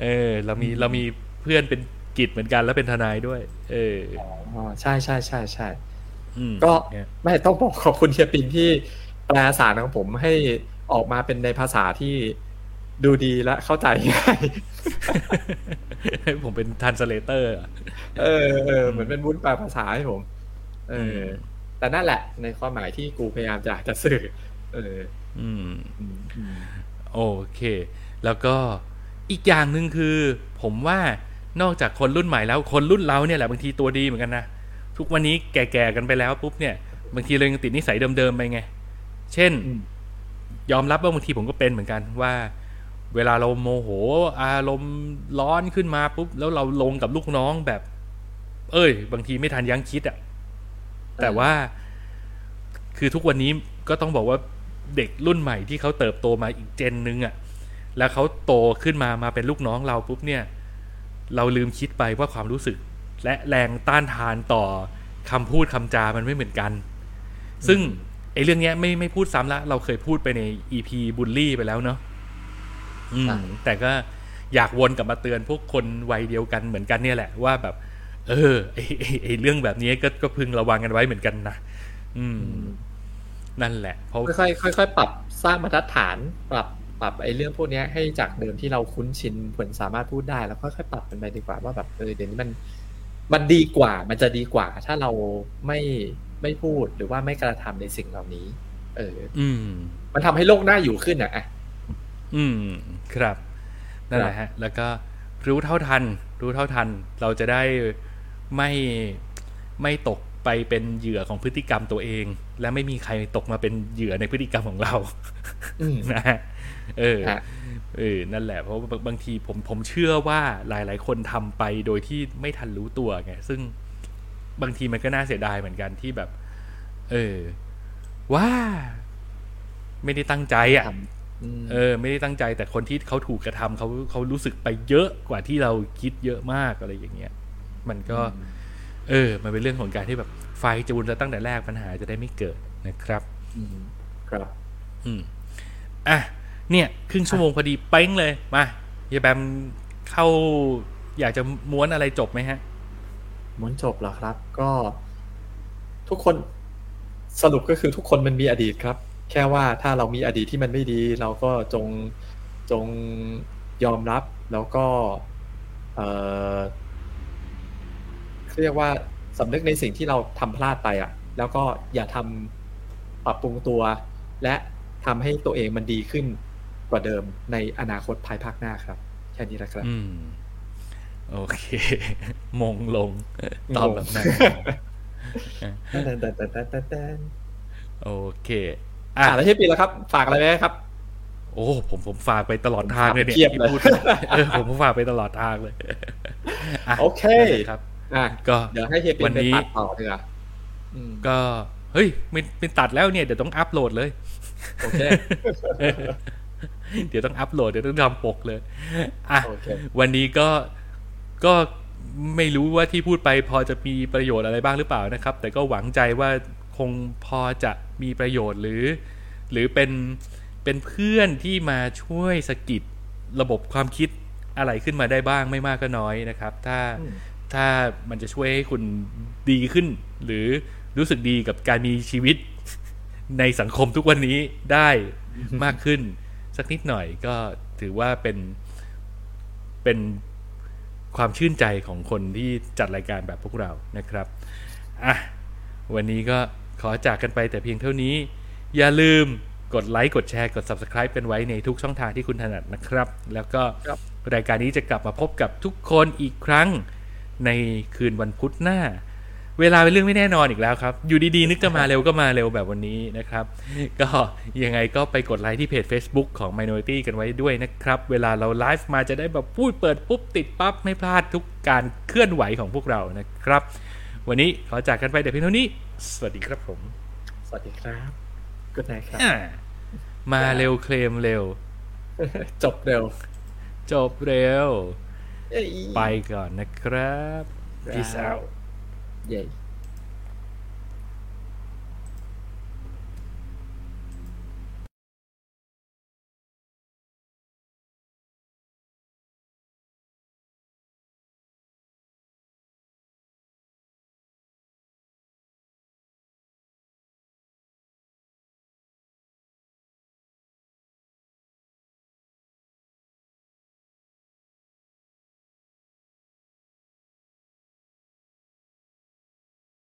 เออ เรามีเรามีเพื่อนเป็นกิจเหมือนกันแล้วเป็นทนายด้วย เอออ๋อใช่ใช่ใช่ใช่อืมก็เนี่ยไม่ต้องบอกขอบคุณเฮียปินที่แปลสารของผมให้ออกมาเป็นในภาษาที่ดูดีและเข้าใจง่ายผมเป็นทันสเลเตอร์ เออเออเหมือนเป็นวุ้นแปลภาษาให้ผม เออ แต่นั่นแหละ ในความหมายที่กูพยายามจะจะสื่อ เอออืมอืมอืมโอเค แล้วก็อีกอย่างหนึ่งคือ ผมว่านอกจากคนรุ่นใหม่แล้วคนรุ่นเราเนี่ยแหละบางทีตัวดีเหมือนกันนะทุกวันนี้แก่ๆกันไปแล้วปุ๊บเนี่ยบางทีเรายังติดนิสัยเดิมๆไปไง เช่นอืมยอมรับว่าบางทีผมก็เป็นเหมือนกันว่า เวลาเราโมโห อารมณ์ร้อนขึ้นมาปุ๊บแล้วเราลงกับลูกน้องแบบ เอ้ย บางทีไม่ทันยั้งคิดอะ แต่ว่า คือทุกวันนี้ก็ต้องบอกว่าเด็กรุ่นใหม่ที่เขาเติบโตมาอีกเจนนึงอะแล้วเขาโตขึ้นมามาเป็นลูกน้องเราปุ๊บเนี่ย เราลืมคิดไปว่าความรู้สึก และแรงต้านทานต่อคำพูดคำจามันไม่เหมือนกัน ซึ่งไอ้เรื่องเนี้ยไม่ไม่พูดซ้ำละ เราเคยพูดไปใน EP บุลลี่ไปแล้วเนาะอืมใช่แต่ก็อยากวนกลับมาเตือนพวกคนวัยเดียวกันเหมือนกันเนี่ยแหละว่าแบบ เออไอ้ไอ้ไอ้เรื่องแบบนี้ก็ก็พึงระวังกันไว้เหมือนกันนะอืม นั่นแหละเพราะค่อยๆค่อยๆปรับสร้างบรรทัดฐาน ปรับปรับไอ้เรื่องพวกเนี้ยให้จากเดิมที่เราคุ้นชินผลสามารถพูดได้แล้วค่อยๆปรับมันไปดีกว่าว่าแบบเออเดี๋ยวนี้มัน มันดีกว่า มันจะดีกว่า ถ้าเราไม่ไม่พูดหรือว่าไม่กระทำในสิ่งเหล่านี้ เออ อืม มันทำให้โลกน่าอยู่ขึ้นอะอะอืม ครับนั่นแหละฮะ แล้วก็รู้เท่าทัน รู้เท่าทัน เราจะได้ ไม่ไม่ตกไปเป็นเหยื่อของพฤติกรรมตัวเอง และไม่มีใครตกมาเป็นเหยื่อในพฤติกรรมของเราอืมนะฮะเออฮะเออนั่นแหละเพราะว่าบางบางทีผมผมเชื่อว่าหลาย ๆ คนทำไปโดยที่ไม่ทันรู้ตัวไงซึ่งบางทีมันก็น่าเสียดายเหมือนกันที่แบบ เออ ว่า ไม่ได้ตั้งใจอะทำอืมเออ ไม่ได้ตั้งใจแต่คนที่เขาถูกกระทำเขาเขารู้สึกไปเยอะกว่าที่เราคิดเยอะมากอะไรอย่างเงี้ย มันก็ เออ มันเป็นเรื่องของการที่แบบไฟจูนจะตั้งแต่แรกปัญหาจะได้ไม่เกิดนะครับอืมครับ อืมอะเนี่ยครึ่งชั่วโมงพอดีเป้งเลยมาเฮียแบมเข้าอยากจะม้วนอะไรจบไหมฮะ ม้วนจบเหรอครับ ก็ ทุกคนสรุปก็คือทุกคนมันมีอดีตครับ แค่ว่าถ้าเรามีอดีตที่มันไม่ดี เราก็จงจงยอมรับแล้วก็เออ เรียกว่าสำนึกในสิ่งที่เราทำพลาดไปอะ แล้วก็อย่าทำปรับปรุงตัว และทำให้ตัวเองมันดีขึ้นกว่าเดิมในอนาคตภายภาคหน้าครับ แค่นี้แหละครับอืมโอเค มงลง ตอบแบบนั้นแต่แต่แต่แต่แต่แต่โอเค อ่าอะแล้วที่ปีแล้วครับ ฝากอะไรไหมครับ โอ้ผมผมฝากไปตลอดทางเลยเนี่ยเทียบที่เลยพูดเออผมฝากไปตลอดทางเลยะโอเคนั่นแหละครับ อะก็เดี๋ยวให้เฮียปิวันนไปนี้ตัดต่อดีกว่าอืมก็เฮ้ยไม่ไม่ตัดแล้วเนี่ยเดี๋ยวต้องอัพโหลดเลยโอเคเดี๋ยวต้องอัพโหลดเดี๋ยวต้องทำปกเลยอะโอเควันนี้ก็ก็ไม่รู้ว่าที่พูดไปพอจะมีประโยชน์อะไรบ้างหรือเปล่านะครับ แต่ก็หวังใจว่าคงพอจะมีประโยชน์หรือ หรือเป็นเป็นเพื่อนที่มาช่วยสะกิดระบบความคิดอะไรขึ้นมาได้บ้างไม่มากก็น้อยนะครับ ถ้าอืม ถ้ามันจะช่วยให้คุณดีขึ้น หรือรู้สึกดีกับการมีชีวิตในสังคมทุกวันนี้ได้มากขึ้น สักนิดหน่อยก็ถือว่าเป็นเป็นความชื่นใจของคนที่จัดรายการแบบพวกเรานะครับอะวันนี้ก็ขอจากกันไปแต่เพียงเท่านี้ อย่าลืมกดไลค์กดแชร์กด Subscribe กันไว้ในทุกช่องทางที่คุณถนัดนะครับ แล้วก็ครับรายการนี้จะกลับมาพบกับทุกคนอีกครั้ง ในคืนวันพุธหน้า เวลาเป็นเรื่องไม่แน่นอนอีกแล้วครับ อยู่ดีๆ นึกจะมาเร็วก็มาเร็วแบบวันนี้นะครับ ก็ยังไงก็ไปกดไลค์ที่เพจ Facebook ของ Minority กันไว้ด้วยนะครับ เวลาเราไลฟ์มาจะได้แบบพูดเปิดปุ๊บติดปั๊บไม่พลาดทุกการเคลื่อนไหวของพวกเรานะครับ วันนี้ขอจากกันไปแต่เพียงเท่านี้ สวัสดีครับผม สวัสดีครับกุดไนครับอ่ามาเร็วเคลมเร็ว จบเร็ว จบเร็วเย้ ไปก่อนนะครับ peace out เย้